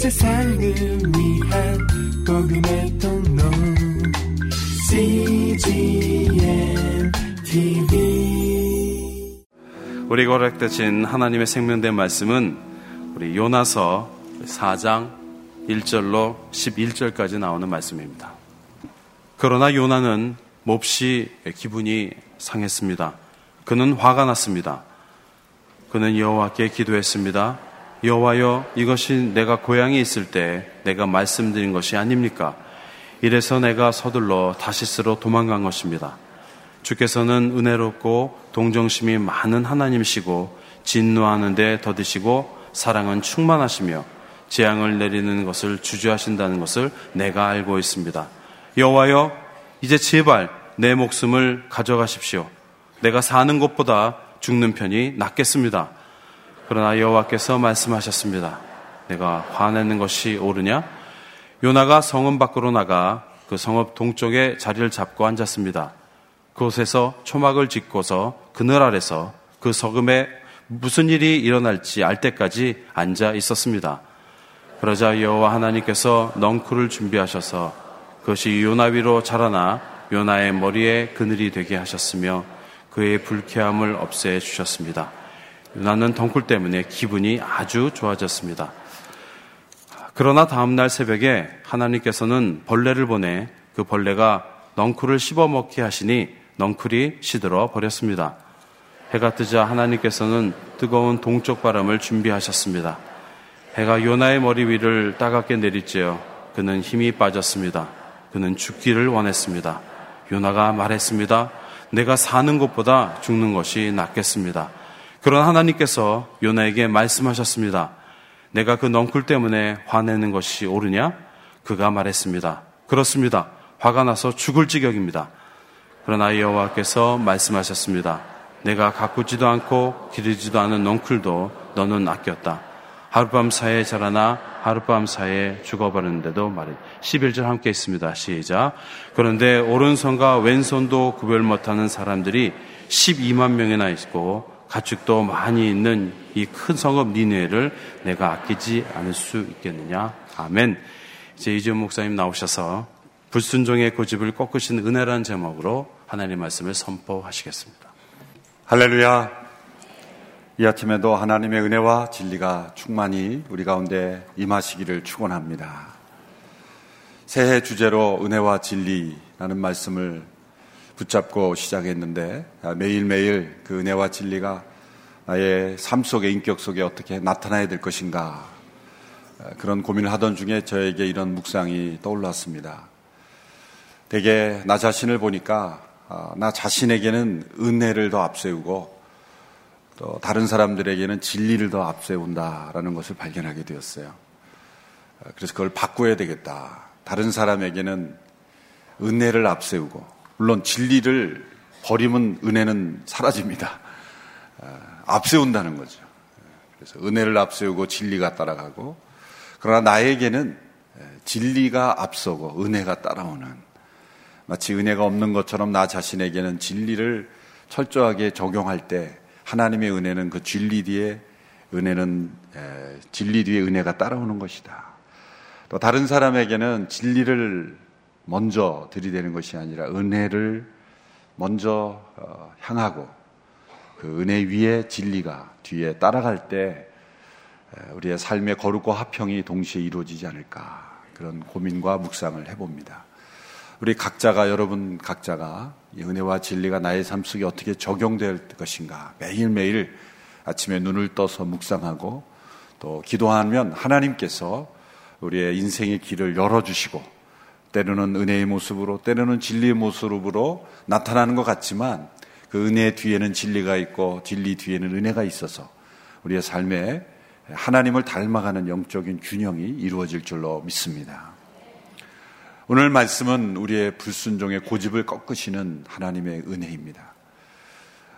세상을 위한 복음의 통로 CGM TV 우리가 허락되신 하나님의 생명된 말씀은 우리 요나서 4장 1절로 11절까지 나오는 말씀입니다. 그러나 요나는 몹시 기분이 상했습니다. 그는 화가 났습니다. 그는 여호와께 기도했습니다. 여호와여 이것이 내가 고향에 있을 때 내가 말씀드린 것이 아닙니까? 이래서 내가 서둘러 다시스로 도망간 것입니다. 주께서는 은혜롭고 동정심이 많은 하나님이시고 진노하는데 더디시고 사랑은 충만하시며 재앙을 내리는 것을 주저하신다는 것을 내가 알고 있습니다. 여호와여 이제 제발 내 목숨을 가져가십시오. 내가 사는 것보다 죽는 편이 낫겠습니다. 그러나 여호와께서 말씀하셨습니다. 내가 화내는 것이 옳으냐? 요나가 성읍 밖으로 나가 그 성읍 동쪽에 자리를 잡고 앉았습니다. 그곳에서 초막을 짓고서 그늘 아래서 그 성읍에 무슨 일이 일어날지 알 때까지 앉아 있었습니다. 그러자 여호와 하나님께서 넝쿨을 준비하셔서 그것이 요나 위로 자라나 요나의 머리에 그늘이 되게 하셨으며 그의 불쾌함을 없애 주셨습니다. 요나는 덩굴 때문에 기분이 아주 좋아졌습니다. 그러나 다음날 새벽에 하나님께서는 벌레를 보내 그 벌레가 넝쿨을 씹어먹게 하시니 넝쿨이 시들어 버렸습니다. 해가 뜨자 하나님께서는 뜨거운 동쪽 바람을 준비하셨습니다. 해가 요나의 머리 위를 따갑게 내리쬐어 그는 힘이 빠졌습니다. 그는 죽기를 원했습니다. 요나가 말했습니다. 내가 사는 것보다 죽는 것이 낫겠습니다. 그런 하나님께서 요나에게 말씀하셨습니다. 내가 그 넝쿨 때문에 화내는 것이 옳으냐? 그가 말했습니다. 그렇습니다. 화가 나서 죽을 지경입니다. 그러나 여호와께서 말씀하셨습니다. 내가 가꾸지도 않고 기르지도 않은 넝쿨도 너는 아꼈다. 하룻밤 사이에 자라나 하룻밤 사이에 죽어버렸는데도 말이 11절 함께 있습니다. 시작. 그런데 오른손과 왼손도 구별 못하는 사람들이 12만 명이나 있고 가축도 많이 있는 이 큰 성읍 니네를 내가 아끼지 않을 수 있겠느냐? 아멘. 이제 이준 목사님 나오셔서 불순종의 고집을 꺾으신 은혜라는 제목으로 하나님 말씀을 선포하시겠습니다. 할렐루야. 이 아침에도 하나님의 은혜와 진리가 충만히 우리 가운데 임하시기를 축원합니다. 새해 주제로 은혜와 진리라는 말씀을 붙잡고 시작했는데 매일매일 그 은혜와 진리가 나의 삶 속에 인격 속에 어떻게 나타나야 될 것인가 그런 고민을 하던 중에 저에게 이런 묵상이 떠올랐습니다. 대개 나 자신을 보니까 아, 나 자신에게는 은혜를 더 앞세우고 또 다른 사람들에게는 진리를 더 앞세운다라는 것을 발견하게 되었어요. 그래서 그걸 바꿔야 되겠다. 다른 사람에게는 은혜를 앞세우고 물론 진리를 버리면 은혜는 사라집니다. 아, 앞세운다는 거죠. 그래서 은혜를 앞세우고 진리가 따라가고 그러나 나에게는 진리가 앞서고 은혜가 따라오는 마치 은혜가 없는 것처럼 나 자신에게는 진리를 철저하게 적용할 때 하나님의 은혜는 그 진리 뒤에 은혜는 진리 뒤에 은혜가 따라오는 것이다. 또 다른 사람에게는 진리를 먼저 들이대는 것이 아니라 은혜를 먼저 어, 향하고 그 은혜 위에 진리가 뒤에 따라갈 때 우리의 삶의 거룩과 화평이 동시에 이루어지지 않을까 그런 고민과 묵상을 해봅니다. 우리 각자가 여러분 각자가 이 은혜와 진리가 나의 삶 속에 어떻게 적용될 것인가 매일매일 아침에 눈을 떠서 묵상하고 또 기도하면 하나님께서 우리의 인생의 길을 열어주시고 때로는 은혜의 모습으로, 때로는 진리의 모습으로 나타나는 것 같지만 그 은혜 뒤에는 진리가 있고 진리 뒤에는 은혜가 있어서 우리의 삶에 하나님을 닮아가는 영적인 균형이 이루어질 줄로 믿습니다. 오늘 말씀은 우리의 불순종의 고집을 꺾으시는 하나님의 은혜입니다.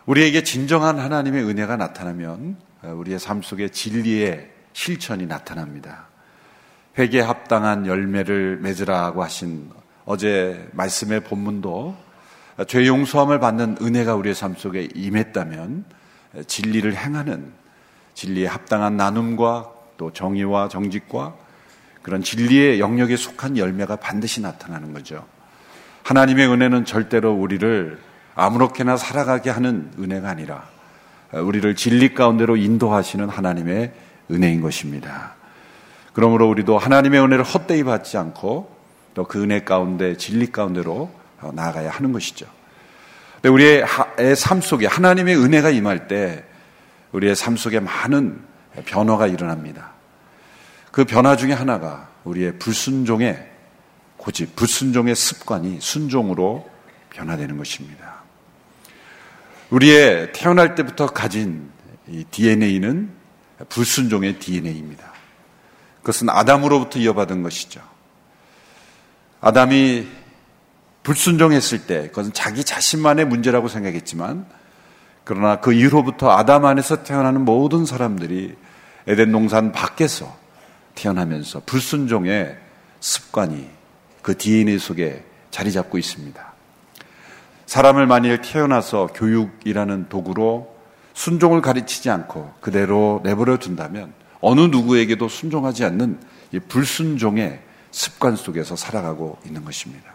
우리에게 진정한 하나님의 은혜가 나타나면 우리의 삶 속에 진리의 실천이 나타납니다. 회개 합당한 열매를 맺으라고 하신 어제 말씀의 본문도 죄 용서함을 받는 은혜가 우리의 삶 속에 임했다면 진리를 행하는 진리에 합당한 나눔과 또 정의와 정직과 그런 진리의 영역에 속한 열매가 반드시 나타나는 거죠. 하나님의 은혜는 절대로 우리를 아무렇게나 살아가게 하는 은혜가 아니라 우리를 진리 가운데로 인도하시는 하나님의 은혜인 것입니다. 그러므로 우리도 하나님의 은혜를 헛되이 받지 않고 또 그 은혜 가운데 진리 가운데로 나아가야 하는 것이죠. 우리의 삶 속에 하나님의 은혜가 임할 때 우리의 삶 속에 많은 변화가 일어납니다. 그 변화 중에 하나가 우리의 불순종의 고집, 불순종의 습관이 순종으로 변화되는 것입니다. 우리의 태어날 때부터 가진 이 DNA는 불순종의 DNA입니다. 그것은 아담으로부터 이어받은 것이죠. 아담이 불순종했을 때 그것은 자기 자신만의 문제라고 생각했지만 그러나 그 이후로부터 아담 안에서 태어나는 모든 사람들이 에덴 동산 밖에서 태어나면서 불순종의 습관이 그 DNA 속에 자리 잡고 있습니다. 사람을 만일 태어나서 교육이라는 도구로 순종을 가르치지 않고 그대로 내버려 둔다면 어느 누구에게도 순종하지 않는 불순종의 습관 속에서 살아가고 있는 것입니다.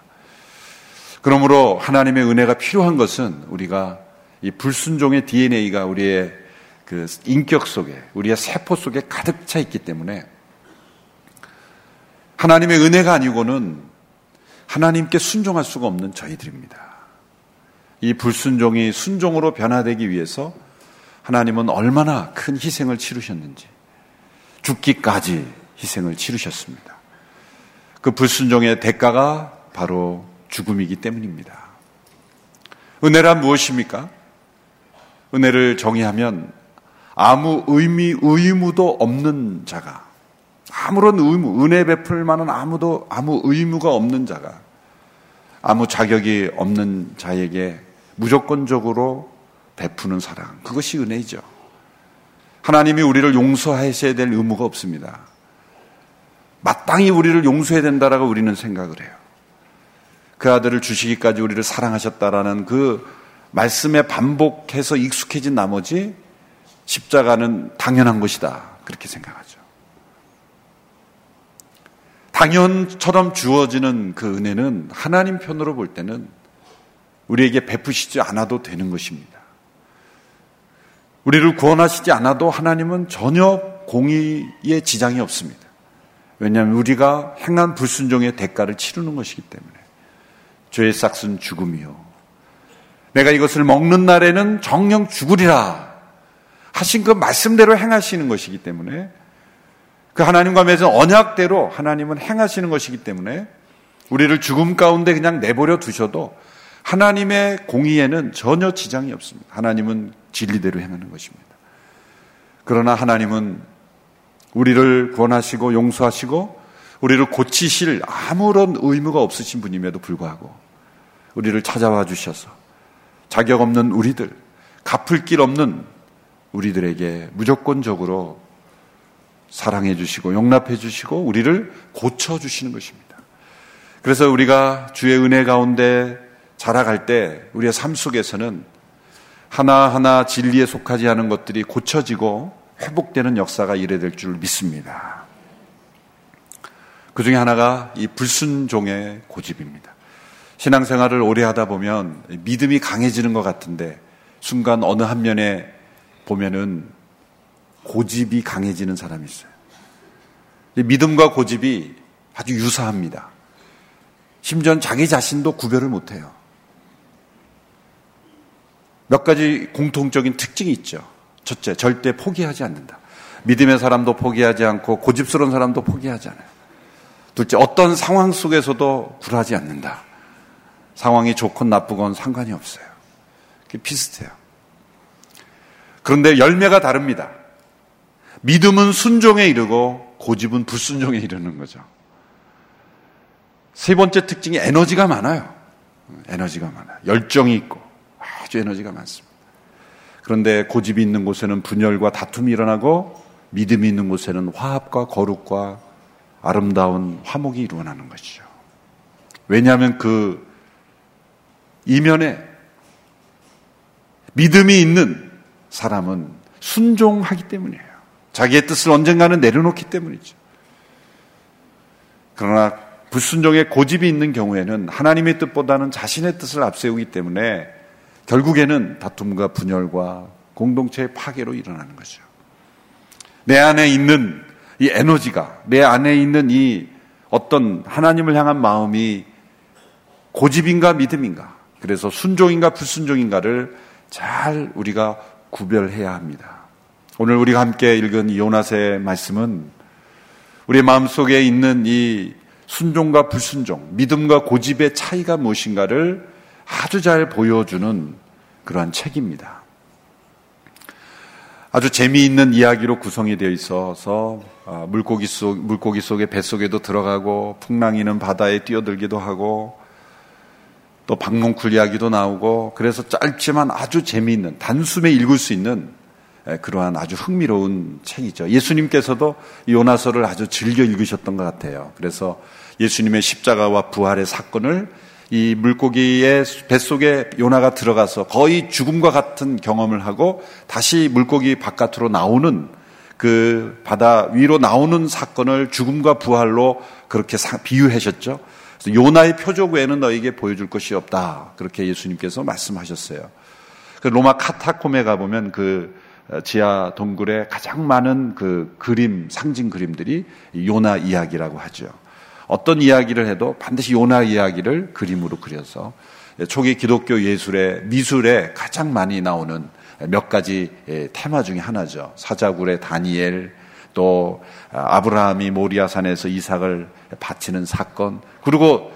그러므로 하나님의 은혜가 필요한 것은 우리가 이 불순종의 DNA가 우리의 그 인격 속에, 우리의 세포 속에 가득 차 있기 때문에 하나님의 은혜가 아니고는 하나님께 순종할 수가 없는 저희들입니다. 이 불순종이 순종으로 변화되기 위해서 하나님은 얼마나 큰 희생을 치르셨는지 죽기까지 희생을 치르셨습니다. 그 불순종의 대가가 바로 죽음이기 때문입니다. 은혜란 무엇입니까? 은혜를 정의하면 아무 의미, 의무도 없는 자가 아무런 의무, 은혜 베풀 만한 아무도, 아무 의무가 없는 자가, 아무 자격이 없는 자에게 무조건적으로 베푸는 사랑. 그것이 은혜이죠. 하나님이 우리를 용서하셔야 될 의무가 없습니다. 마땅히 우리를 용서해야 된다라고 우리는 생각을 해요. 그 아들을 주시기까지 우리를 사랑하셨다라는 그 말씀에 반복해서 익숙해진 나머지 십자가는 당연한 것이다. 그렇게 생각하죠. 당연처럼 주어지는 그 은혜는 하나님 편으로 볼 때는 우리에게 베푸시지 않아도 되는 것입니다. 우리를 구원하시지 않아도 하나님은 전혀 공의에 지장이 없습니다. 왜냐하면 우리가 행한 불순종의 대가를 치르는 것이기 때문에 죄의 싹은 죽음이요. 내가 이것을 먹는 날에는 정령 죽으리라 하신 그 말씀대로 행하시는 것이기 때문에 그 하나님과 맺은 언약대로 하나님은 행하시는 것이기 때문에 우리를 죽음 가운데 그냥 내버려 두셔도 하나님의 공의에는 전혀 지장이 없습니다. 하나님은 진리대로 행하는 것입니다. 그러나 하나님은 우리를 구원하시고 용서하시고 우리를 고치실 아무런 의무가 없으신 분임에도 불구하고 우리를 찾아와 주셔서 자격 없는 우리들, 갚을 길 없는 우리들에게 무조건적으로 사랑해 주시고 용납해 주시고 우리를 고쳐 주시는 것입니다. 그래서 우리가 주의 은혜 가운데 자라갈 때 우리의 삶 속에서는 하나하나 진리에 속하지 않은 것들이 고쳐지고 회복되는 역사가 이래 될 줄 믿습니다. 그 중에 하나가 이 불순종의 고집입니다. 신앙생활을 오래 하다 보면 믿음이 강해지는 것 같은데 순간 어느 한 면에 보면은 고집이 강해지는 사람이 있어요. 믿음과 고집이 아주 유사합니다. 심지어 자기 자신도 구별을 못해요. 몇 가지 공통적인 특징이 있죠. 첫째, 절대 포기하지 않는다. 믿음의 사람도 포기하지 않고 고집스러운 사람도 포기하지 않아요. 둘째, 어떤 상황 속에서도 굴하지 않는다. 상황이 좋건 나쁘건 상관이 없어요. 비슷해요. 그런데 열매가 다릅니다. 믿음은 순종에 이르고 고집은 불순종에 이르는 거죠. 세 번째 특징이 에너지가 많아요. 에너지가 많아요. 열정이 있고 아주 에너지가 많습니다. 그런데 고집이 있는 곳에는 분열과 다툼이 일어나고 믿음이 있는 곳에는 화합과 거룩과 아름다운 화목이 일어나는 것이죠. 왜냐하면 그 이면에 믿음이 있는 사람은 순종하기 때문이에요. 자기의 뜻을 언젠가는 내려놓기 때문이죠. 그러나 불순종의 고집이 있는 경우에는 하나님의 뜻보다는 자신의 뜻을 앞세우기 때문에 결국에는 다툼과 분열과 공동체의 파괴로 일어나는 거죠. 내 안에 있는 이 에너지가, 내 안에 있는 이 어떤 하나님을 향한 마음이 고집인가 믿음인가, 그래서 순종인가 불순종인가를 잘 우리가 구별해야 합니다. 오늘 우리가 함께 읽은 요나스의 말씀은 우리 마음속에 있는 이 순종과 불순종, 믿음과 고집의 차이가 무엇인가를 아주 잘 보여주는 그러한 책입니다. 아주 재미있는 이야기로 구성이 되어 있어서 아, 물고기 속 물고기 속에 뱃속에도 들어가고 풍랑이는 바다에 뛰어들기도 하고 또 박농쿨 이야기도 나오고 그래서 짧지만 아주 재미있는 단숨에 읽을 수 있는 그러한 아주 흥미로운 책이죠. 예수님께서도 요나서를 아주 즐겨 읽으셨던 것 같아요. 그래서 예수님의 십자가와 부활의 사건을 이 물고기의 뱃속에 요나가 들어가서 거의 죽음과 같은 경험을 하고 다시 물고기 바깥으로 나오는 그 바다 위로 나오는 사건을 죽음과 부활로 그렇게 비유하셨죠. 요나의 표적 외에는 너에게 보여줄 것이 없다. 그렇게 예수님께서 말씀하셨어요. 그 로마 카타콤에 가보면 그 지하 동굴에 가장 많은 그 그림, 상징 그림들이 요나 이야기라고 하죠. 어떤 이야기를 해도 반드시 요나 이야기를 그림으로 그려서 초기 기독교 예술의 미술에 가장 많이 나오는 몇 가지 테마 중에 하나죠. 사자굴의 다니엘, 또 아브라함이 모리아산에서 이삭을 바치는 사건, 그리고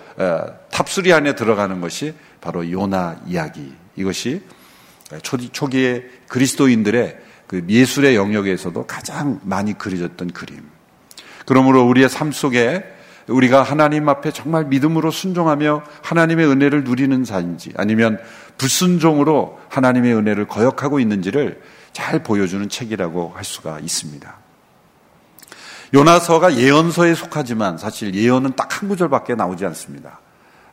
탑수리 안에 들어가는 것이 바로 요나 이야기. 이것이 초기의 그리스도인들의 그 예술의 영역에서도 가장 많이 그려졌던 그림. 그러므로 우리의 삶 속에 우리가 하나님 앞에 정말 믿음으로 순종하며 하나님의 은혜를 누리는 사인지 아니면 불순종으로 하나님의 은혜를 거역하고 있는지를 잘 보여주는 책이라고 할 수가 있습니다. 요나서가 예언서에 속하지만 사실 예언은 딱 한 구절밖에 나오지 않습니다.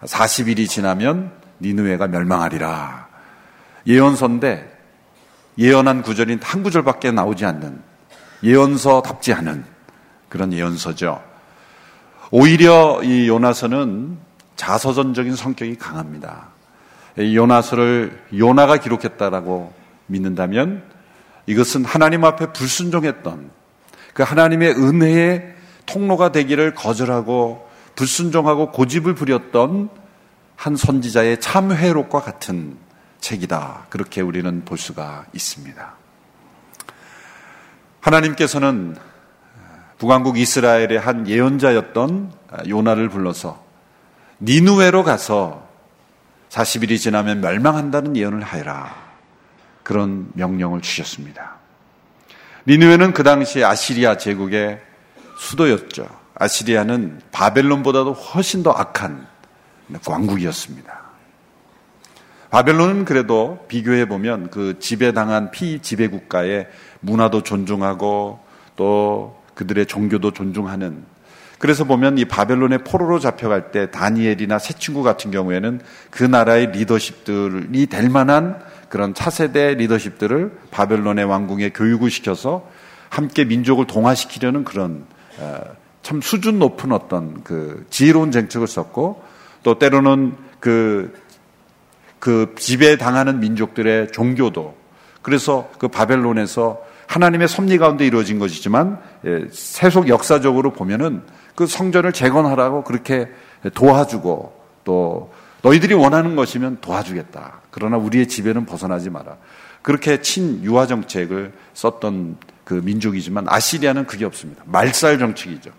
40일이 지나면 니누에가 멸망하리라. 예언서인데 예언한 구절이 한 구절밖에 나오지 않는 예언서답지 않은 그런 예언서죠. 오히려 이 요나서는 자서전적인 성격이 강합니다. 이 요나서를 요나가 기록했다라고 믿는다면 이것은 하나님 앞에 불순종했던 그 하나님의 은혜의 통로가 되기를 거절하고 불순종하고 고집을 부렸던 한 선지자의 참회록과 같은 책이다. 그렇게 우리는 볼 수가 있습니다. 하나님께서는 북왕국 이스라엘의 한 예언자였던 요나를 불러서 니누웨로 가서 40일이 지나면 멸망한다는 예언을 하여라. 그런 명령을 주셨습니다. 니누웨는 그 당시 아시리아 제국의 수도였죠. 아시리아는 바벨론보다도 훨씬 더 악한 왕국이었습니다. 바벨론은 그래도 비교해 보면 그 지배당한 피지배 국가의 문화도 존중하고 또 그들의 종교도 존중하는. 그래서 보면 이 바벨론의 포로로 잡혀갈 때 다니엘이나 새 친구 같은 경우에는 그 나라의 리더십들이 될 만한 그런 차세대 리더십들을 바벨론의 왕궁에 교육을 시켜서 함께 민족을 동화시키려는 그런 어, 참 수준 높은 어떤 그 지혜로운 정책을 썼고 또 때로는 그, 그 지배당하는 민족들의 종교도 그래서 그 바벨론에서 하나님의 섭리 가운데 이루어진 것이지만 예, 세속 역사적으로 보면은 그 성전을 재건하라고 그렇게 도와주고 또 너희들이 원하는 것이면 도와주겠다. 그러나 우리의 지배는 벗어나지 마라. 그렇게 친유화 정책을 썼던 그 민족이지만 아시리아는 그게 없습니다. 말살 정책이죠.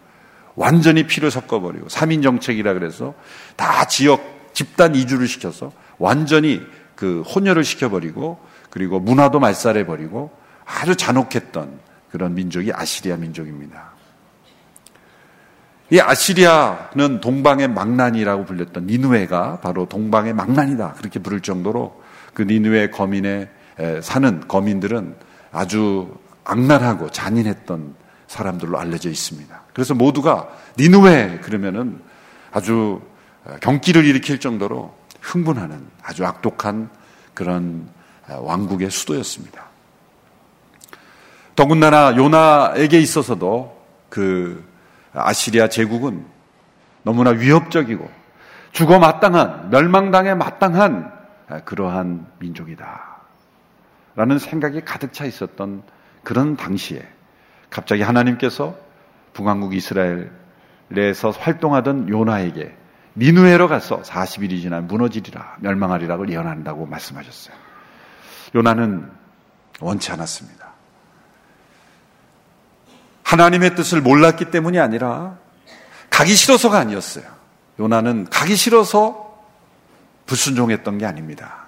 완전히 피를 섞어버리고 3인 정책이라 그래서 다 지역 집단 이주를 시켜서 완전히 그 혼혈을 시켜버리고 그리고 문화도 말살해버리고 아주 잔혹했던 그런 민족이 아시리아 민족입니다. 이 아시리아는 동방의 망난이라고 불렸던 니누에가 바로 동방의 망난이다. 그렇게 부를 정도로 그 니누에 거민에 사는 거민들은 아주 악랄하고 잔인했던 사람들로 알려져 있습니다. 그래서 모두가 니누에 그러면은 아주 경기를 일으킬 정도로 흥분하는 아주 악독한 그런 왕국의 수도였습니다. 더군다나 요나에게 있어서도 그 아시리아 제국은 너무나 위협적이고 죽어 마땅한 멸망당에 마땅한 그러한 민족이다. 라는 생각이 가득 차 있었던 그런 당시에 갑자기 하나님께서 북왕국 이스라엘에서 활동하던 요나에게 니누에로 가서 40일이 지나 무너지리라 멸망하리라고 예언한다고 말씀하셨어요. 요나는 원치 않았습니다. 하나님의 뜻을 몰랐기 때문이 아니라 가기 싫어서가 아니었어요. 요나는 가기 싫어서 불순종했던 게 아닙니다.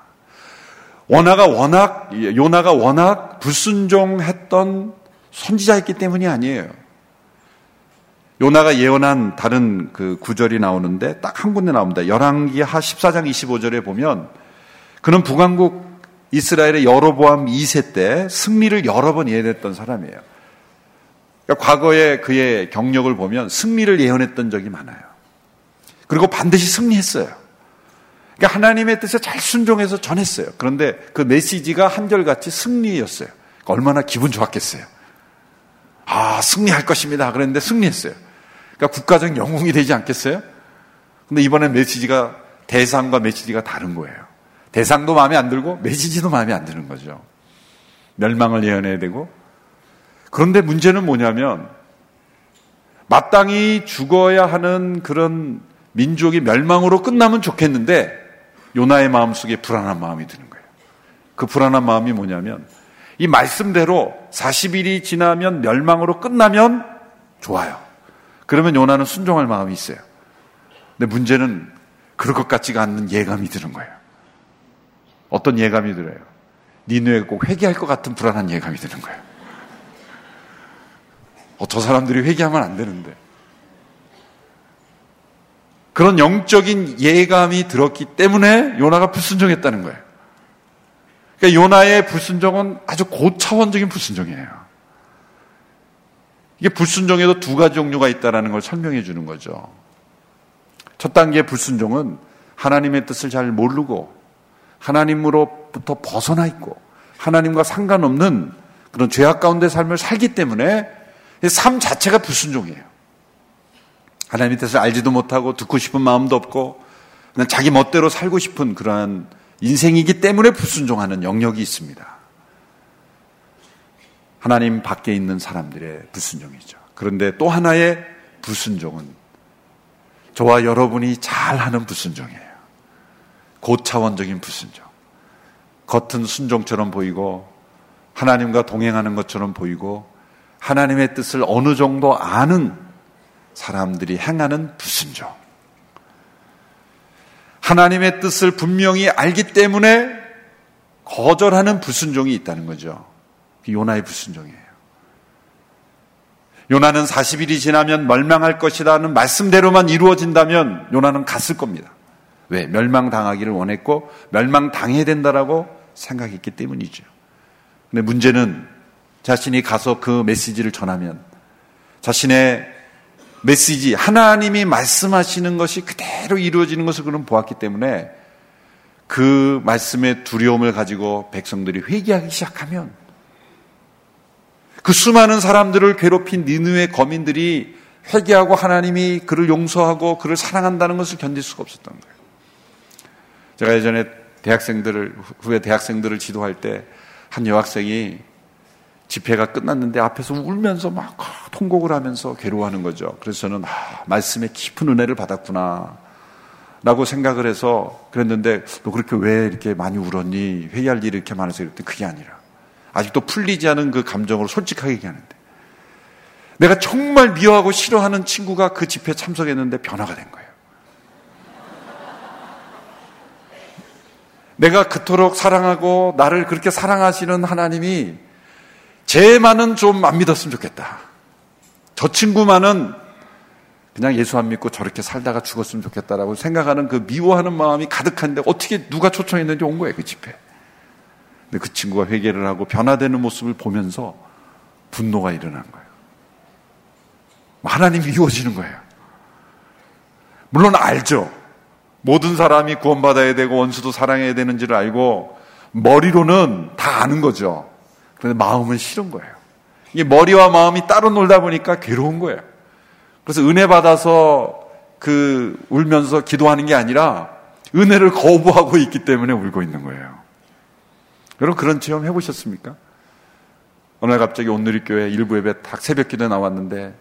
원나가 워낙 요나가 워낙 불순종했던 선지자였기 때문이 아니에요. 요나가 예언한 다른 그 구절이 나오는데 딱 한 군데 나옵니다. 열왕기하 14장 25절에 보면 그는 북왕국 이스라엘의 여로보암 2세 때 승리를 여러 번 예언했던 사람이에요. 그러니까 과거에 그의 경력을 보면 승리를 예언했던 적이 많아요. 그리고 반드시 승리했어요. 그러니까 하나님의 뜻에 잘 순종해서 전했어요. 그런데 그 메시지가 한결같이 승리였어요. 그러니까 얼마나 기분 좋았겠어요. 아, 승리할 것입니다. 그랬는데 승리했어요. 그러니까 국가적 영웅이 되지 않겠어요? 근데 이번엔 메시지가 대상과 메시지가 다른 거예요. 대상도 마음에 안 들고 메시지도 마음에 안 드는 거죠. 멸망을 예언해야 되고 그런데 문제는 뭐냐면 마땅히 죽어야 하는 그런 민족이 멸망으로 끝나면 좋겠는데 요나의 마음속에 불안한 마음이 드는 거예요. 그 불안한 마음이 뭐냐면 이 말씀대로 40일이 지나면 멸망으로 끝나면 좋아요. 그러면 요나는 순종할 마음이 있어요. 근데 문제는 그럴 것 같지가 않는 예감이 드는 거예요. 어떤 예감이 들어요? 니누에 꼭 회개할 것 같은 불안한 예감이 드는 거예요. 어, 저 사람들이 회개하면 안 되는데. 그런 영적인 예감이 들었기 때문에 요나가 불순종했다는 거예요. 그러니까 요나의 불순종은 아주 고차원적인 불순종이에요. 이게 불순종에도 두 가지 종류가 있다는 걸 설명해 주는 거죠. 첫 단계의 불순종은 하나님의 뜻을 잘 모르고 하나님으로부터 벗어나 있고 하나님과 상관없는 그런 죄악 가운데 삶을 살기 때문에 삶 자체가 불순종이에요. 하나님의 뜻을 알지도 못하고 듣고 싶은 마음도 없고 그냥 자기 멋대로 살고 싶은 그러한 인생이기 때문에 불순종하는 영역이 있습니다. 하나님 밖에 있는 사람들의 불순종이죠. 그런데 또 하나의 불순종은 저와 여러분이 잘하는 불순종이에요. 고차원적인 불순종. 겉은 순종처럼 보이고 하나님과 동행하는 것처럼 보이고 하나님의 뜻을 어느 정도 아는 사람들이 행하는 불순종. 하나님의 뜻을 분명히 알기 때문에 거절하는 불순종이 있다는 거죠. 요나의 불순종이에요. 요나는 40일이 지나면 멸망할 것이라는 말씀대로만 이루어진다면 요나는 갔을 겁니다. 왜? 멸망당하기를 원했고 멸망당해야 된다라고 생각했기 때문이죠. 근데 문제는 자신이 가서 그 메시지를 전하면 자신의 메시지, 하나님이 말씀하시는 것이 그대로 이루어지는 것을 그는 보았기 때문에 그 말씀의 두려움을 가지고 백성들이 회개하기 시작하면 그 수많은 사람들을 괴롭힌 니누의 거민들이 회개하고 하나님이 그를 용서하고 그를 사랑한다는 것을 견딜 수가 없었던 거예요. 제가 예전에 대학생들을 후에 대학생들을 지도할 때 한 여학생이 집회가 끝났는데 앞에서 울면서 막 통곡을 하면서 괴로워하는 거죠. 그래서 저는 아, 말씀에 깊은 은혜를 받았구나. 라고 생각을 해서 그랬는데 너 그렇게 왜 이렇게 많이 울었니? 회의할 일이 이렇게 많아서 이랬더니 그게 아니라 아직도 풀리지 않은 그 감정으로 솔직하게 얘기하는데 내가 정말 미워하고 싫어하는 친구가 그 집회에 참석했는데 변화가 된 거예요. 내가 그토록 사랑하고 나를 그렇게 사랑하시는 하나님이 쟤만은 좀 안 믿었으면 좋겠다. 저 친구만은 그냥 예수 안 믿고 저렇게 살다가 죽었으면 좋겠다라고 생각하는 그 미워하는 마음이 가득한데 어떻게 누가 초청했는지 온 거예요, 그 집회. 근데 그 친구가 회개를 하고 변화되는 모습을 보면서 분노가 일어난 거예요. 하나님이 미워지는 거예요. 물론 알죠. 모든 사람이 구원받아야 되고 원수도 사랑해야 되는지를 알고 머리로는 다 아는 거죠. 그런데 마음은 싫은 거예요. 이게 머리와 마음이 따로 놀다 보니까 괴로운 거예요. 그래서 은혜 받아서 그 울면서 기도하는 게 아니라 은혜를 거부하고 있기 때문에 울고 있는 거예요. 여러분 그런 체험 해보셨습니까? 어느 날 갑자기 온누리교회 일부 예배 딱 새벽 기도에 나왔는데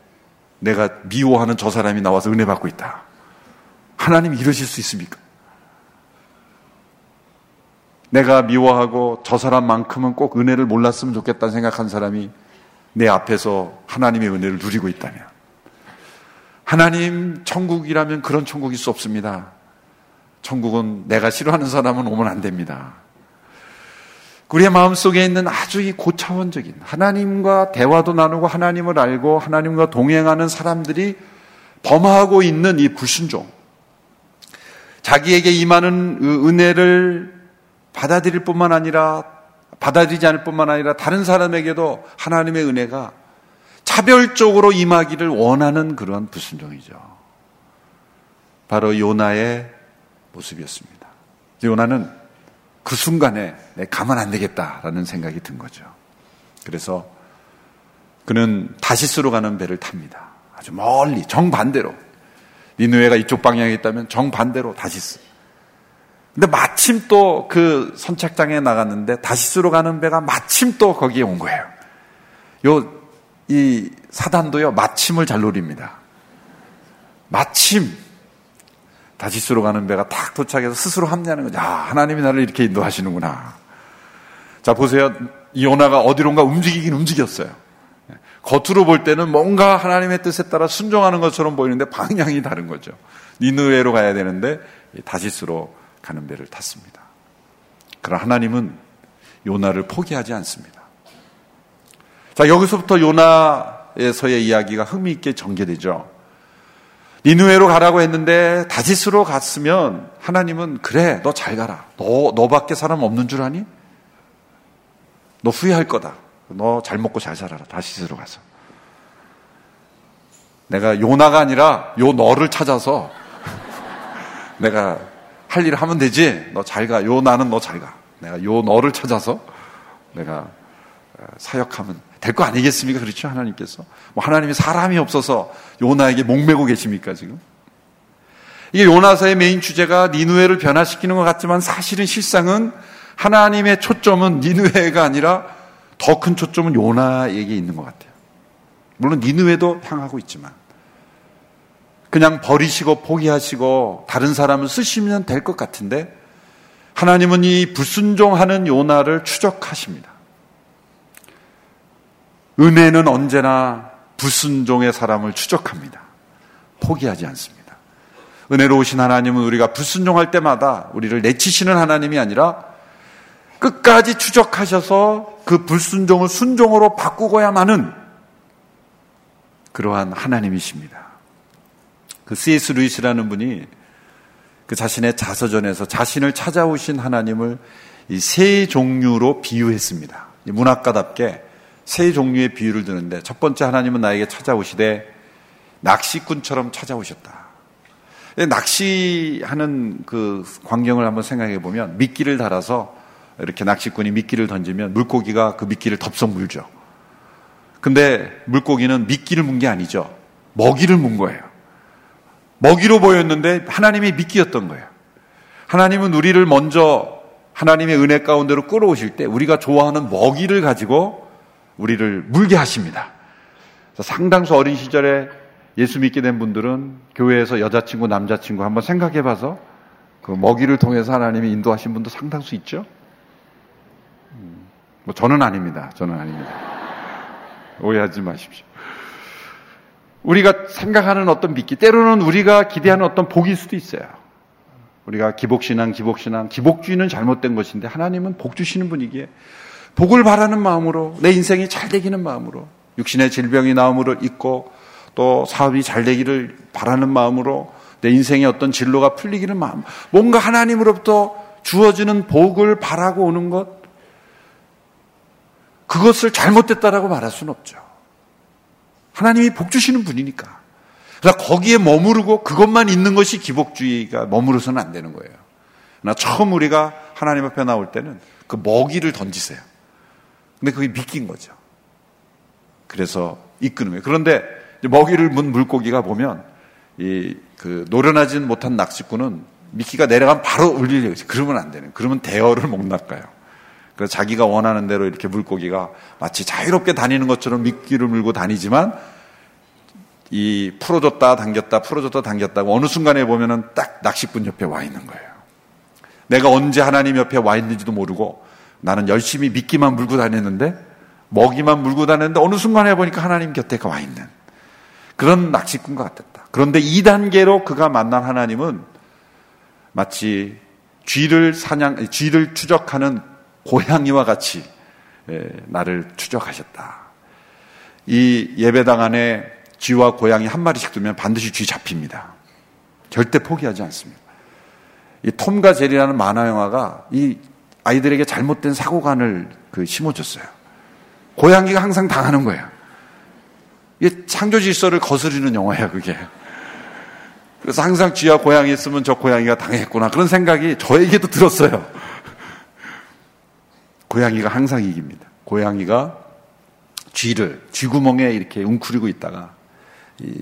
내가 미워하는 저 사람이 나와서 은혜 받고 있다. 하나님 이러실 수 있습니까? 내가 미워하고 저 사람만큼은 꼭 은혜를 몰랐으면 좋겠다는 생각한 사람이 내 앞에서 하나님의 은혜를 누리고 있다면 하나님 천국이라면 그런 천국일 수 없습니다. 천국은 내가 싫어하는 사람은 오면 안 됩니다. 우리의 마음속에 있는 아주 이 고차원적인 하나님과 대화도 나누고 하나님을 알고 하나님과 동행하는 사람들이 범하고 있는 이 불순종. 자기에게 임하는 은혜를 받아들일 뿐만 아니라 받아들이지 않을 뿐만 아니라 다른 사람에게도 하나님의 은혜가 차별적으로 임하기를 원하는 그러한 불순종이죠. 바로 요나의 모습이었습니다. 요나는 그 순간에 내 가만 안 되겠다라는 생각이 든 거죠. 그래서 그는 다시스로 가는 배를 탑니다. 아주 멀리 정반대로 니누에가 이쪽 방향에 있다면 정반대로 다시스. 근데 마침 또 그 선착장에 나갔는데 다시스로 가는 배가 마침 또 거기에 온 거예요. 요 이 사단도요 마침을 잘 노립니다. 마침 다시스로 가는 배가 딱 도착해서 스스로 합리하는 거죠. 아, 하나님이 나를 이렇게 인도하시는구나. 자, 보세요. 이오나가 어디론가 움직이긴 움직였어요. 겉으로 볼 때는 뭔가 하나님의 뜻에 따라 순종하는 것처럼 보이는데 방향이 다른 거죠. 니누에로 가야 되는데 다시스로 가는 배를 탔습니다. 그러나 하나님은 요나를 포기하지 않습니다. 자, 여기서부터 요나에서의 이야기가 흥미있게 전개되죠. 니누에로 가라고 했는데 다시스로 갔으면 하나님은 그래 너 잘 가라. 너 너밖에 사람 없는 줄 아니? 너 후회할 거다. 너 잘 먹고 잘 살아라. 다시스로 가서. 내가 요나가 아니라 요 너를 찾아서 내가 할 일을 하면 되지. 너 잘 가. 요 나는 너 잘 가. 내가 요 너를 찾아서 내가 어, 사역하면 될 거 아니겠습니까? 그렇죠? 하나님께서. 뭐 하나님이 사람이 없어서 요나에게 목매고 계십니까, 지금? 이게 요나서의 메인 주제가 니누에를 변화시키는 것 같지만 사실은 실상은 하나님의 초점은 니누에가 아니라 더 큰 초점은 요나에게 있는 것 같아요. 물론 니누에도 향하고 있지만 그냥 버리시고 포기하시고 다른 사람을 쓰시면 될 것 같은데 하나님은 이 불순종하는 요나를 추적하십니다. 은혜는 언제나 불순종의 사람을 추적합니다. 포기하지 않습니다. 은혜로우신 하나님은 우리가 불순종할 때마다 우리를 내치시는 하나님이 아니라 끝까지 추적하셔서 그 불순종을 순종으로 바꾸고야만은 그러한 하나님이십니다. 그 C.S. 루이스라는 분이 그 자신의 자서전에서 자신을 찾아오신 하나님을 이 세 종류로 비유했습니다. 문학가답게 세 종류의 비유를 드는데 첫 번째 하나님은 나에게 찾아오시되 낚시꾼처럼 찾아오셨다. 낚시하는 그 광경을 한번 생각해 보면 미끼를 달아서 이렇게 낚시꾼이 미끼를 던지면 물고기가 그 미끼를 덥석 물죠. 근데 물고기는 미끼를 문 게 아니죠. 먹이를 문 거예요. 먹이로 보였는데 하나님이 미끼였던 거예요. 하나님은 우리를 먼저 하나님의 은혜 가운데로 끌어오실 때 우리가 좋아하는 먹이를 가지고 우리를 물게 하십니다. 상당수 어린 시절에 예수 믿게 된 분들은 교회에서 여자친구, 남자친구 한번 생각해 봐서 그 먹이를 통해서 하나님이 인도하신 분도 상당수 있죠? 음, 뭐 저는 아닙니다. 저는 아닙니다. 오해하지 마십시오. 우리가 생각하는 어떤 믿기, 때로는 우리가 기대하는 어떤 복일 수도 있어요. 우리가 기복신앙, 기복신앙, 기복주의는 잘못된 것인데 하나님은 복 주시는 분이기에 복을 바라는 마음으로 내 인생이 잘 되기는 마음으로 육신의 질병이 나음으로 있고 또 사업이 잘 되기를 바라는 마음으로 내 인생의 어떤 진로가 풀리기는 마음 뭔가 하나님으로부터 주어지는 복을 바라고 오는 것 그것을 잘못됐다라고 말할 수는 없죠. 하나님이 복 주시는 분이니까. 그러나 거기에 머무르고 그것만 있는 것이 기복주의가 머무르서는 안 되는 거예요. 그러나 처음 우리가 하나님 앞에 나올 때는 그 먹이를 던지세요. 근데 그게 믿긴 거죠. 그래서 이끄는 거예요. 그런데 먹이를 문 물고기가 보면 이 그 노련하진 못한 낚시꾼은 미끼가 내려가면 바로 울리려고 지 그러면 안 되는. 그러면 대어를 못 낚아요. 그래서 자기가 원하는 대로 이렇게 물고기가 마치 자유롭게 다니는 것처럼 미끼를 물고 다니지만 이 풀어줬다 당겼다 풀어줬다 당겼다 어느 순간에 보면은 딱 낚시꾼 옆에 와 있는 거예요. 내가 언제 하나님 옆에 와 있는지도 모르고 나는 열심히 미끼만 물고 다녔는데 먹이만 물고 다녔는데 어느 순간에 보니까 하나님 곁에 와 있는 그런 낚시꾼 과 같았다. 그런데 2단계로 그가 만난 하나님은 마치 쥐를 사냥, 쥐를 추적하는 고양이와 같이 예, 나를 추적하셨다. 이 예배당 안에 쥐와 고양이 한 마리씩 두면 반드시 쥐 잡힙니다. 절대 포기하지 않습니다. 이 톰과 제리라는 만화 영화가 이 아이들에게 잘못된 사고관을 그 심어줬어요. 고양이가 항상 당하는 거예요. 이게 창조 질서를 거스르는 영화야, 그게. 그래서 항상 쥐와 고양이 있으면 저 고양이가 당했구나. 그런 생각이 저에게도 들었어요. 고양이가 항상 이깁니다. 고양이가 쥐를, 쥐구멍에 이렇게 웅크리고 있다가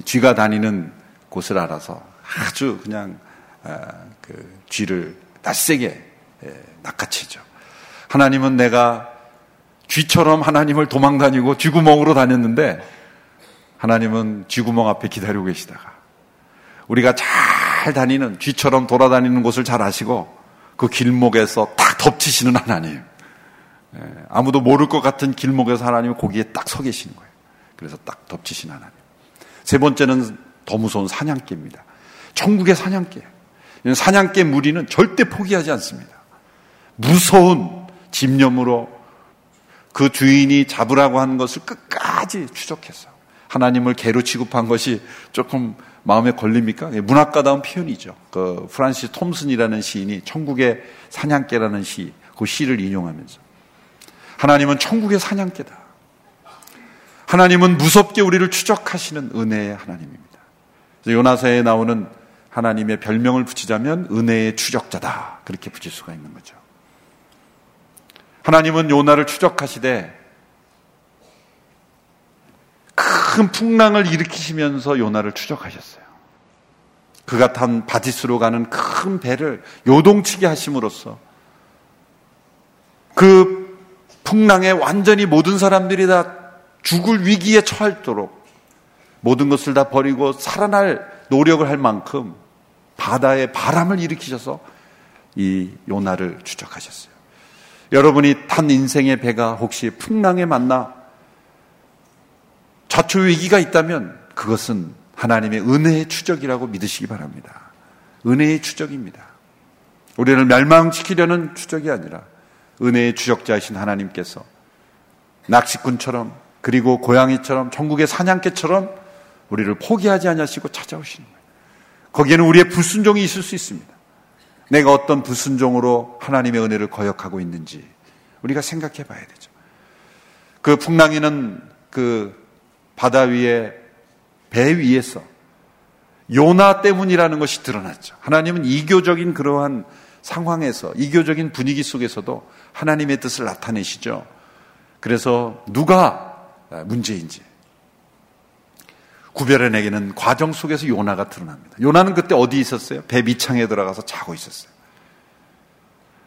쥐가 다니는 곳을 알아서 아주 그냥 아, 그 쥐를 낯세게 낚아채죠. 하나님은 내가 쥐처럼 하나님을 도망다니고 쥐구멍으로 다녔는데 하나님은 쥐구멍 앞에 기다리고 계시다가 우리가 잘 다니는 쥐처럼 돌아다니는 곳을 잘 아시고 그 길목에서 딱 덮치시는 하나님. 아무도 모를 것 같은 길목에서 하나님이 거기에 딱 서 계시는 거예요. 그래서 딱 덮치신 하나님. 세 번째는 더 무서운 사냥개입니다. 천국의 사냥개. 사냥개 무리는 절대 포기하지 않습니다. 무서운 집념으로 그 주인이 잡으라고 하는 것을 끝까지 추적했어. 하나님을 개로 취급한 것이 조금 마음에 걸립니까? 예, 문학가다운 표현이죠. 그 프란시스 톰슨이라는 시인이 천국의 사냥개라는 시, 그 시를 인용하면서 하나님은 천국의 사냥개다. 하나님은 무섭게 우리를 추적하시는 은혜의 하나님입니다. 요나서에 나오는 하나님의 별명을 붙이자면 은혜의 추적자다. 그렇게 붙일 수가 있는 거죠. 하나님은 요나를 추적하시되 큰 풍랑을 일으키시면서 요나를 추적하셨어요. 그가 탄 다시스로 가는 큰 배를 요동치게 하심으로써 그 풍랑에 완전히 모든 사람들이 다 죽을 위기에 처할도록 모든 것을 다 버리고 살아날 노력을 할 만큼 바다에 바람을 일으키셔서 이 요나를 추적하셨어요. 여러분이 탄 인생의 배가 혹시 풍랑에 만나 자초 위기가 있다면 그것은 하나님의 은혜의 추적이라고 믿으시기 바랍니다. 은혜의 추적입니다. 우리를 멸망시키려는 추적이 아니라 은혜의 추적자이신 하나님께서 낚시꾼처럼 그리고 고양이처럼 천국의 사냥개처럼 우리를 포기하지 않으시고 찾아오시는 거예요. 거기에는 우리의 불순종이 있을 수 있습니다. 내가 어떤 불순종으로 하나님의 은혜를 거역하고 있는지 우리가 생각해 봐야 되죠. 그 풍랑이는 그 바다 위에 배 위에서 요나 때문이라는 것이 드러났죠. 하나님은 이교적인 그러한 상황에서 이교적인 분위기 속에서도 하나님의 뜻을 나타내시죠. 그래서 누가 문제인지 구별해내기는 과정 속에서 요나가 드러납니다. 요나는 그때 어디 있었어요? 배 밑창에 들어가서 자고 있었어요.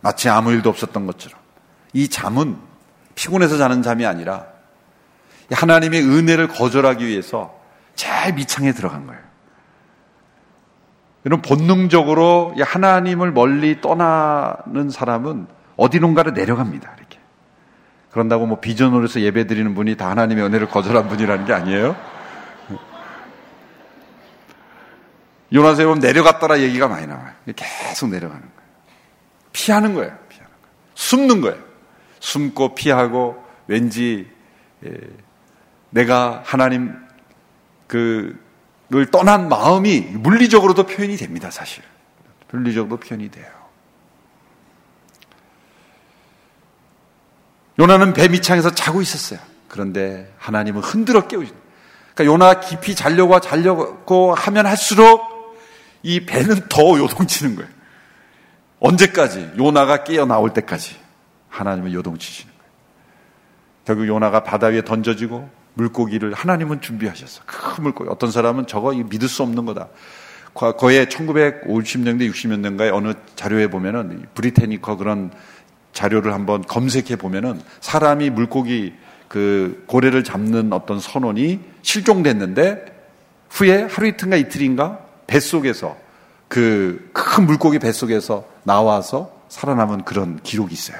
마치 아무 일도 없었던 것처럼. 이 잠은 피곤해서 자는 잠이 아니라 하나님의 은혜를 거절하기 위해서 제일 밑창에 들어간 거예요. 이런 본능적으로 하나님을 멀리 떠나는 사람은 어디론가로 내려갑니다. 이렇게. 그런다고 뭐 비전으로 해서 예배 드리는 분이 다 하나님의 은혜를 거절한 분이라는 게 아니에요. 요나서에 보면 내려갔더라 얘기가 많이 나와요. 계속 내려가는 거예요. 피하는 거예요. 피하는 거예요. 숨는 거예요. 숨고 피하고 왠지 예, 내가 하나님 그를 떠난 마음이 물리적으로도 표현이 됩니다, 사실. 물리적으로 표현이 돼요. 요나는 배 밑창에서 자고 있었어요. 그런데 하나님은 흔들어 깨우신. 그러니까 요나 깊이 자려고 자려고 하면 할수록 이 배는 더 요동치는 거예요. 언제까지? 요나가 깨어 나올 때까지 하나님은 요동치시는 거예요. 결국 요나가 바다 위에 던져지고 물고기를 하나님은 준비하셨어. 큰 물고기. 어떤 사람은 저거 믿을 수 없는 거다. 과거에 1950년대, 60년대인가에 어느 자료에 보면은 브리테니커 그런 자료를 한번 검색해 보면은 사람이 물고기 그 고래를 잡는 어떤 선원이 실종됐는데 후에 하루 이틀인가 이틀인가 뱃속에서 그 큰 물고기 뱃속에서 나와서 살아남은 그런 기록이 있어요.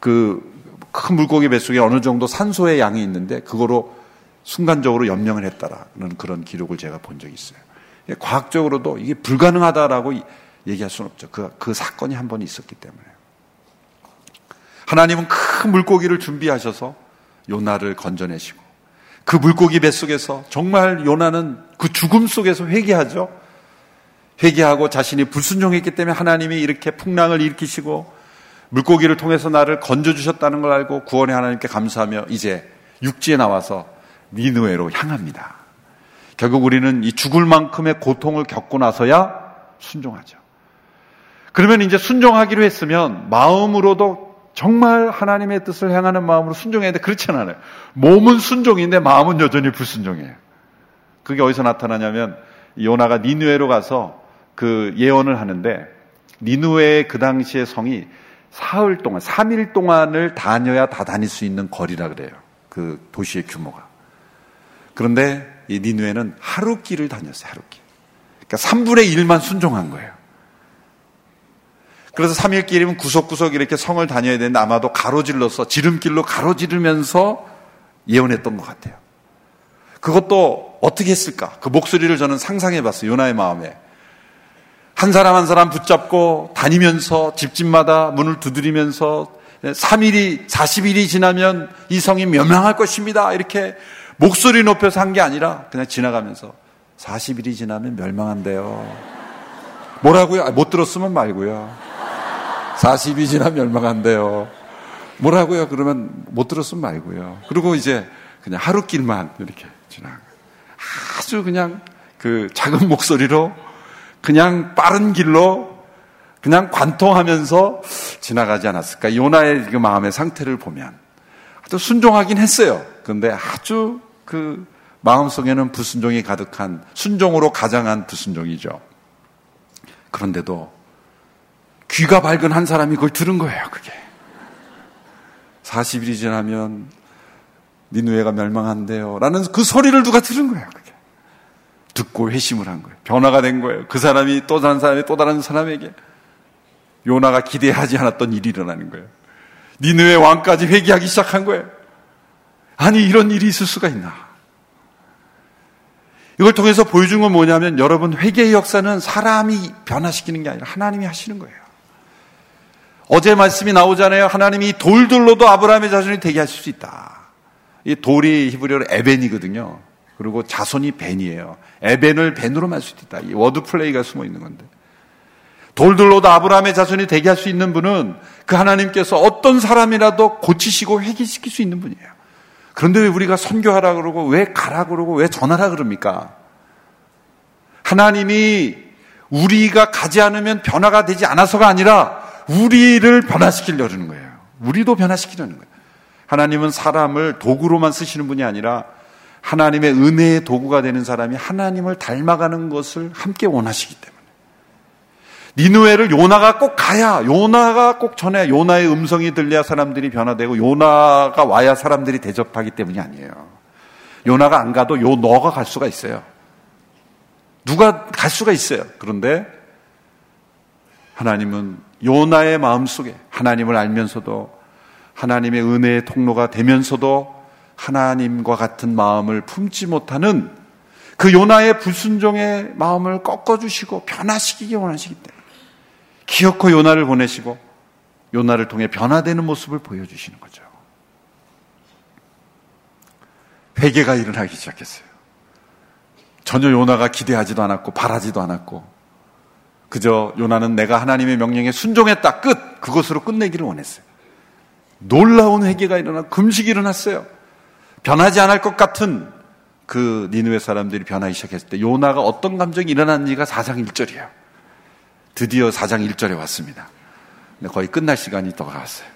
그 큰 물고기 뱃속에 어느 정도 산소의 양이 있는데 그거로 순간적으로 연명을 했다라는 그런 기록을 제가 본 적이 있어요. 과학적으로도 이게 불가능하다라고 얘기할 수는 없죠. 그, 그 사건이 한 번 있었기 때문에. 하나님은 큰 물고기를 준비하셔서 요나를 건져내시고 그 물고기 뱃속에서 정말 요나는 그 죽음 속에서 회개하죠. 회개하고 자신이 불순종했기 때문에 하나님이 이렇게 풍랑을 일으키시고 물고기를 통해서 나를 건져주셨다는 걸 알고 구원의 하나님께 감사하며 이제 육지에 나와서 니누에로 향합니다. 결국 우리는 이 죽을 만큼의 고통을 겪고 나서야 순종하죠. 그러면 이제 순종하기로 했으면 마음으로도 정말 하나님의 뜻을 향하는 마음으로 순종해야 돼. 그렇지 않아요. 몸은 순종인데 마음은 여전히 불순종이에요. 그게 어디서 나타나냐면 요나가 니누에로 가서 그 예언을 하는데 니누에의 그 당시의 성이 사흘 동안, 3일 동안을 다녀야 다 다닐 수 있는 거리라 그래요. 그 도시의 규모가. 그런데 이 니누에는 하루 길을 다녔어요, 하루 길. 그러니까 3분의 1만 순종한 거예요. 그래서 3일 길이면 구석구석 이렇게 성을 다녀야 되는데 아마도 가로질러서 지름길로 가로지르면서 예언했던 것 같아요. 그것도 어떻게 했을까? 그 목소리를 저는 상상해 봤어요. 요나의 마음에. 한 사람 한 사람 붙잡고 다니면서 집집마다 문을 두드리면서 3일이, 40일이 지나면 이 성이 멸망할 것입니다. 이렇게 목소리 높여서 한 게 아니라 그냥 지나가면서 40일이 지나면 멸망한대요. 뭐라고요? 아, 못 들었으면 말고요. 40일이 지나면 멸망한대요. 뭐라고요? 그러면 못 들었으면 말고요. 그리고 이제 그냥 하루길만 이렇게 지나가. 아주 그냥 그 작은 목소리로 그냥 빠른 길로 그냥 관통하면서 지나가지 않았을까. 요나의 그 마음의 상태를 보면 아주 순종하긴 했어요. 그런데 아주 그 마음속에는 불순종이 가득한 순종으로 가장한 불순종이죠. 그런데도 귀가 밝은 한 사람이 그걸 들은 거예요, 그게. 40일이 지나면 니누에가 멸망한대요. 라는 그 소리를 누가 들은 거예요, 그게. 듣고 회심을 한 거예요. 변화가 된 거예요. 그 사람이 또 다른 사람이 또 다른 사람에게 요나가 기대하지 않았던 일이 일어나는 거예요. 니누의 왕까지 회개하기 시작한 거예요. 아니, 이런 일이 있을 수가 있나? 이걸 통해서 보여준 건 뭐냐면 여러분 회개의 역사는 사람이 변화시키는 게 아니라 하나님이 하시는 거예요. 어제 말씀이 나오잖아요. 하나님이 돌들로도 아브라함의 자손이 되게 하실 수 있다. 이 돌이 히브리어로 에벤이거든요. 그리고 자손이 벤이에요. 에벤을 벤으로 만들 수 있다. 이 word play가 숨어 있는 건데. 돌들로도 아브라함의 자손이 되게 할 수 있는 분은 그 하나님께서 어떤 사람이라도 고치시고 회개시킬 수 있는 분이에요. 그런데 왜 우리가 선교하라 그러고 왜 가라 그러고 왜 전하라 그럽니까? 하나님이 우리가 가지 않으면 변화가 되지 않아서가 아니라 우리를 변화시키려는 거예요. 우리도 변화시키려는 거예요. 하나님은 사람을 도구로만 쓰시는 분이 아니라 하나님의 은혜의 도구가 되는 사람이 하나님을 닮아가는 것을 함께 원하시기 때문에. 니누에를 요나가 꼭 가야, 요나가 꼭 전해, 요나의 음성이 들려야 사람들이 변화되고, 요나가 와야 사람들이 대접하기 때문이 아니에요. 요나가 안 가도 요 너가 갈 수가 있어요. 누가 갈 수가 있어요. 그런데 하나님은 요나의 마음 속에 하나님을 알면서도 하나님의 은혜의 통로가 되면서도 하나님과 같은 마음을 품지 못하는 그 요나의 불순종의 마음을 꺾어주시고 변화시키기 원하시기 때문에 기어코 요나를 보내시고 요나를 통해 변화되는 모습을 보여주시는 거죠. 회개가 일어나기 시작했어요. 전혀 요나가 기대하지도 않았고 바라지도 않았고 그저 요나는 내가 하나님의 명령에 순종했다 끝 그것으로 끝내기를 원했어요. 놀라운 회개가 일어나 금식이 일어났어요. 변하지 않을 것 같은 그 니누의 사람들이 변하기 시작했을 때 요나가 어떤 감정이 일어났는지가 4장 1절이에요. 드디어 4장 1절에 왔습니다. 거의 끝날 시간이 더 가왔어요.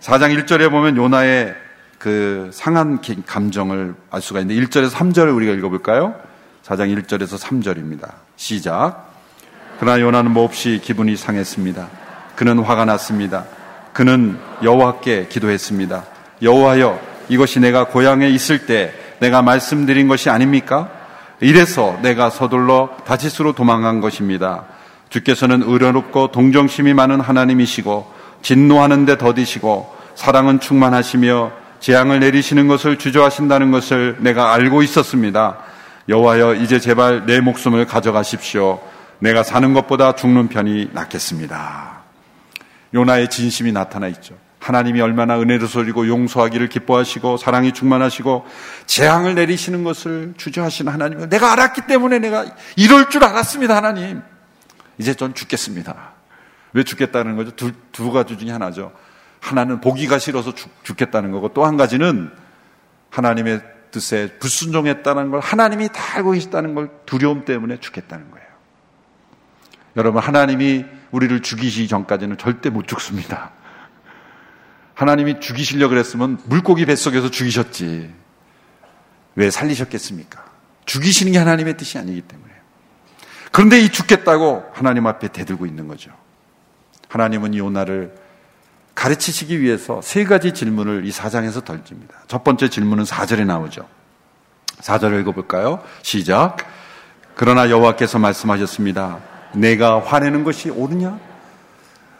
4장 1절에 보면 요나의 그 상한 감정을 알 수가 있는데 1절에서 3절을 우리가 읽어볼까요? 4장 1절에서 3절입니다. 시작. 그러나 요나는 몹시 기분이 상했습니다. 그는 화가 났습니다. 그는 여호와께 기도했습니다. 여호와여 이것이 내가 고향에 있을 때 내가 말씀드린 것이 아닙니까? 이래서 내가 서둘러 다시스로 도망간 것입니다. 주께서는 의로롭고 동정심이 많은 하나님이시고 진노하는데 더디시고 사랑은 충만하시며 재앙을 내리시는 것을 주저하신다는 것을 내가 알고 있었습니다. 여호와여 이제 제발 내 목숨을 가져가십시오. 내가 사는 것보다 죽는 편이 낫겠습니다. 요나의 진심이 나타나 있죠. 하나님이 얼마나 은혜를 소리고 용서하기를 기뻐하시고 사랑이 충만하시고 재앙을 내리시는 것을 주저하시는 하나님을 내가 알았기 때문에 내가 이럴 줄 알았습니다, 하나님. 이제 전 죽겠습니다. 왜 죽겠다는 거죠? 두, 두 가지 중에 하나죠. 하나는 보기가 싫어서 죽, 죽겠다는 거고 또 한 가지는 하나님의 뜻에 불순종했다는 걸 하나님이 다 알고 계시다는 걸 두려움 때문에 죽겠다는 거예요. 여러분, 하나님이 우리를 죽이시기 전까지는 절대 못 죽습니다. 하나님이 죽이시려고 그랬으면 물고기 뱃속에서 죽이셨지. 왜 살리셨겠습니까? 죽이시는 게 하나님의 뜻이 아니기 때문에. 그런데 이 죽겠다고 하나님 앞에 대들고 있는 거죠. 하나님은 이 요나를 가르치시기 위해서 세 가지 질문을 이 사장에서 던집니다. 첫 번째 질문은 4절에 나오죠. 4절을 읽어볼까요? 시작. 그러나 여호와께서 말씀하셨습니다. 내가 화내는 것이 옳으냐?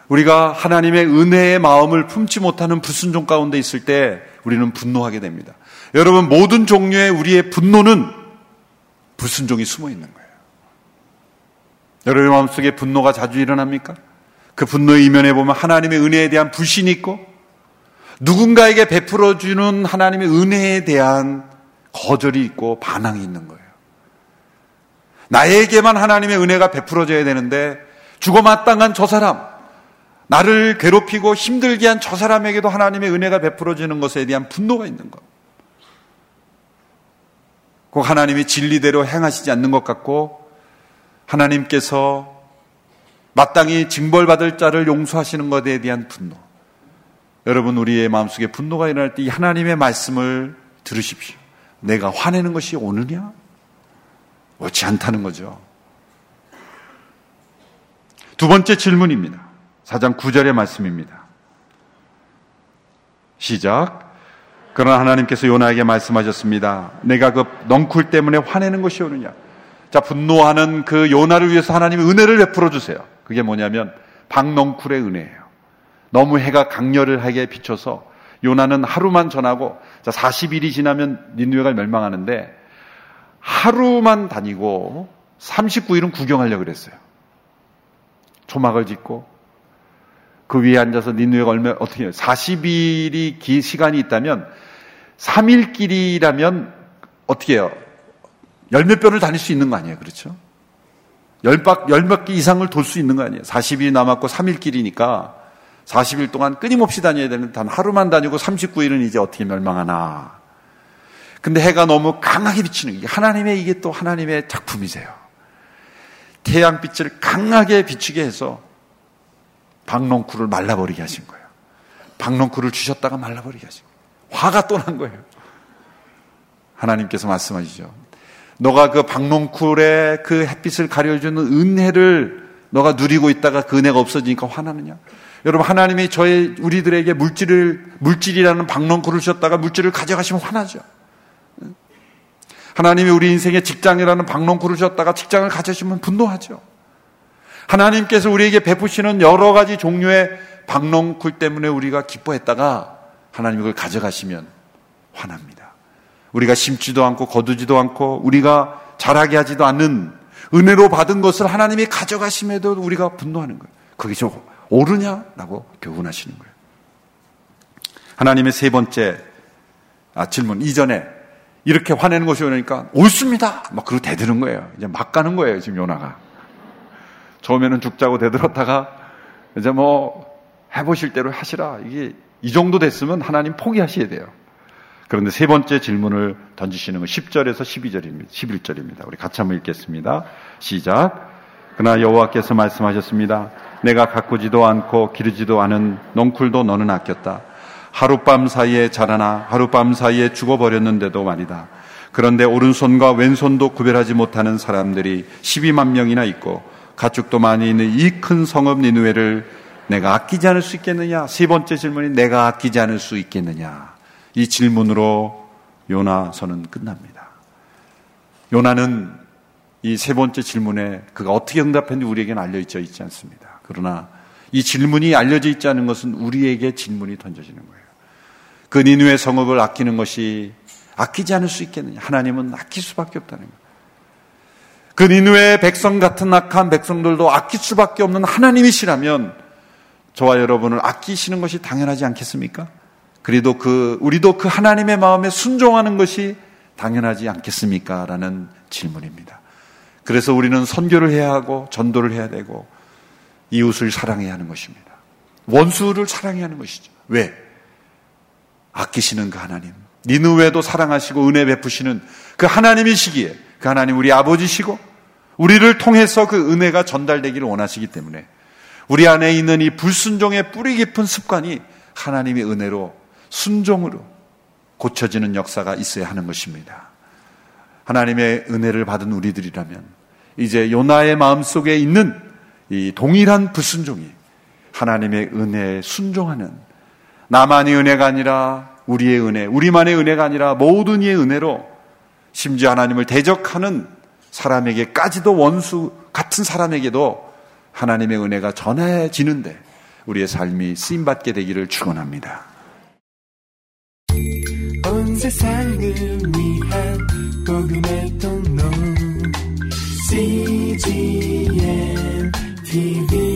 우리가 하나님의 은혜의 마음을 품지 못하는 불순종 가운데 있을 때 우리는 분노하게 됩니다. 여러분 모든 종류의 우리의 분노는 불순종이 숨어 있는 거예요. 여러분 마음속에 분노가 자주 일어납니까? 그 분노의 이면에 보면 하나님의 은혜에 대한 불신이 있고 누군가에게 베풀어주는 하나님의 은혜에 대한 거절이 있고 반항이 있는 거예요. 나에게만 하나님의 은혜가 베풀어져야 되는데 죽어마땅한 저 사람, 나를 괴롭히고 힘들게 한 저 사람에게도 하나님의 은혜가 베풀어지는 것에 대한 분노가 있는 것. 꼭 하나님이 진리대로 행하시지 않는 것 같고 하나님께서 마땅히 징벌받을 자를 용서하시는 것에 대한 분노. 여러분 우리의 마음속에 분노가 일어날 때이 하나님의 말씀을 들으십시오. 내가 화내는 것이 오느냐? 옳지 않다는 거죠. 두 번째 질문입니다. 4장 9절의 말씀입니다. 시작. 그러나 하나님께서 요나에게 말씀하셨습니다. 내가 그 넝쿨 때문에 화내는 것이 오느냐? 자, 분노하는 그 요나를 위해서 하나님이 은혜를 베풀어 주세요. 그게 뭐냐면 박넝쿨의 은혜예요. 너무 해가 강렬하게 비춰서 요나는 하루만 전하고 자, 40일이 지나면 니누웨가 멸망하는데 하루만 다니고 39일은 구경하려고 그랬어요. 초막을 짓고 그 위에 앉아서 니누웨가 얼마 어떻게 해요? 40일이 기 시간이 있다면 3일 길이라면 어떻게 해요? 열몇 변을 다닐 수 있는 거 아니에요. 그렇죠? 열박, 열몇 개 이상을 돌 수 있는 거 아니에요. 40일 남았고 3일 길이니까 40일 동안 끊임없이 다녀야 되는 단 하루만 다니고 39일은 이제 어떻게 멸망하나. 근데 해가 너무 강하게 비치는 게 하나님의 이게 또 하나님의 작품이세요. 태양빛을 강하게 비추게 해서 박농쿨을 말라버리게 하신 거예요. 박농쿨을 주셨다가 말라버리게 하신 거예요. 화가 또 난 거예요. 하나님께서 말씀하시죠. 너가 그 박농쿨의 그 햇빛을 가려주는 은혜를 너가 누리고 있다가 그 은혜가 없어지니까 화나느냐? 여러분 하나님이 저의 우리들에게 물질을 물질이라는 박농쿨을 주셨다가 물질을 가져가시면 화나죠. 하나님이 우리 인생에 직장이라는 박농쿨을 주셨다가 직장을 가져주시면 분노하죠. 하나님께서 우리에게 베푸시는 여러 가지 종류의 박농쿨 때문에 우리가 기뻐했다가 하나님이 그걸 가져가시면 화납니다. 우리가 심지도 않고 거두지도 않고 우리가 잘하게 하지도 않는 은혜로 받은 것을 하나님이 가져가심에도 우리가 분노하는 거예요. 그게 좀 옳으냐라고 교훈하시는 거예요. 하나님의 세 번째 아, 질문 이전에 이렇게 화내는 것이 오니까 옳습니다. 막 그러고 대드는 거예요. 이제 막 가는 거예요. 지금 요나가. 처음에는 죽자고 대들었다가 이제 뭐 해보실 대로 하시라. 이게 이 정도 됐으면 하나님 포기하셔야 돼요. 그런데 세 번째 질문을 던지시는 건 10절에서 12절입니다. 11절입니다. 우리 같이 한번 읽겠습니다. 시작. 그러나 여호와께서 말씀하셨습니다. 내가 가꾸지도 않고 기르지도 않은 넝쿨도 너는 아꼈다. 하룻밤 사이에 자라나 하룻밤 사이에 죽어버렸는데도 말이다. 그런데 오른손과 왼손도 구별하지 못하는 사람들이 12만 명이나 있고 가축도 많이 있는 이 큰 성읍 니누에를 내가 아끼지 않을 수 있겠느냐? 세 번째 질문이 내가 아끼지 않을 수 있겠느냐? 이 질문으로 요나서는 끝납니다. 요나는 이 세 번째 질문에 그가 어떻게 응답했는지 우리에게는 알려져 있지 않습니다. 그러나 이 질문이 알려져 있지 않은 것은 우리에게 질문이 던져지는 거예요. 그 니누의 성읍을 아끼는 것이 아끼지 않을 수 있겠느냐? 하나님은 아낄 수밖에 없다는 거예요. 그 니누의 백성 같은 악한 백성들도 아낄 수밖에 없는 하나님이시라면 저와 여러분을 아끼시는 것이 당연하지 않겠습니까? 그래도 그 우리도 그 하나님의 마음에 순종하는 것이 당연하지 않겠습니까? 라는 질문입니다. 그래서 우리는 선교를 해야 하고 전도를 해야 되고 이웃을 사랑해야 하는 것입니다. 원수를 사랑해야 하는 것이죠. 왜? 아끼시는 그 하나님. 니누웨도 사랑하시고 은혜 베푸시는 그 하나님이시기에 그 하나님 우리 아버지시고 우리를 통해서 그 은혜가 전달되기를 원하시기 때문에 우리 안에 있는 이 불순종의 뿌리 깊은 습관이 하나님의 은혜로 순종으로 고쳐지는 역사가 있어야 하는 것입니다. 하나님의 은혜를 받은 우리들이라면 이제 요나의 마음 속에 있는 이 동일한 불순종이 하나님의 은혜에 순종하는 나만의 은혜가 아니라 우리의 은혜, 우리만의 은혜가 아니라 모든 이의 은혜로 심지어 하나님을 대적하는 사람에게까지도 원수 같은 사람에게도 하나님의 은혜가 전해지는데 우리의 삶이 쓰임 받게 되기를 축원합니다. TV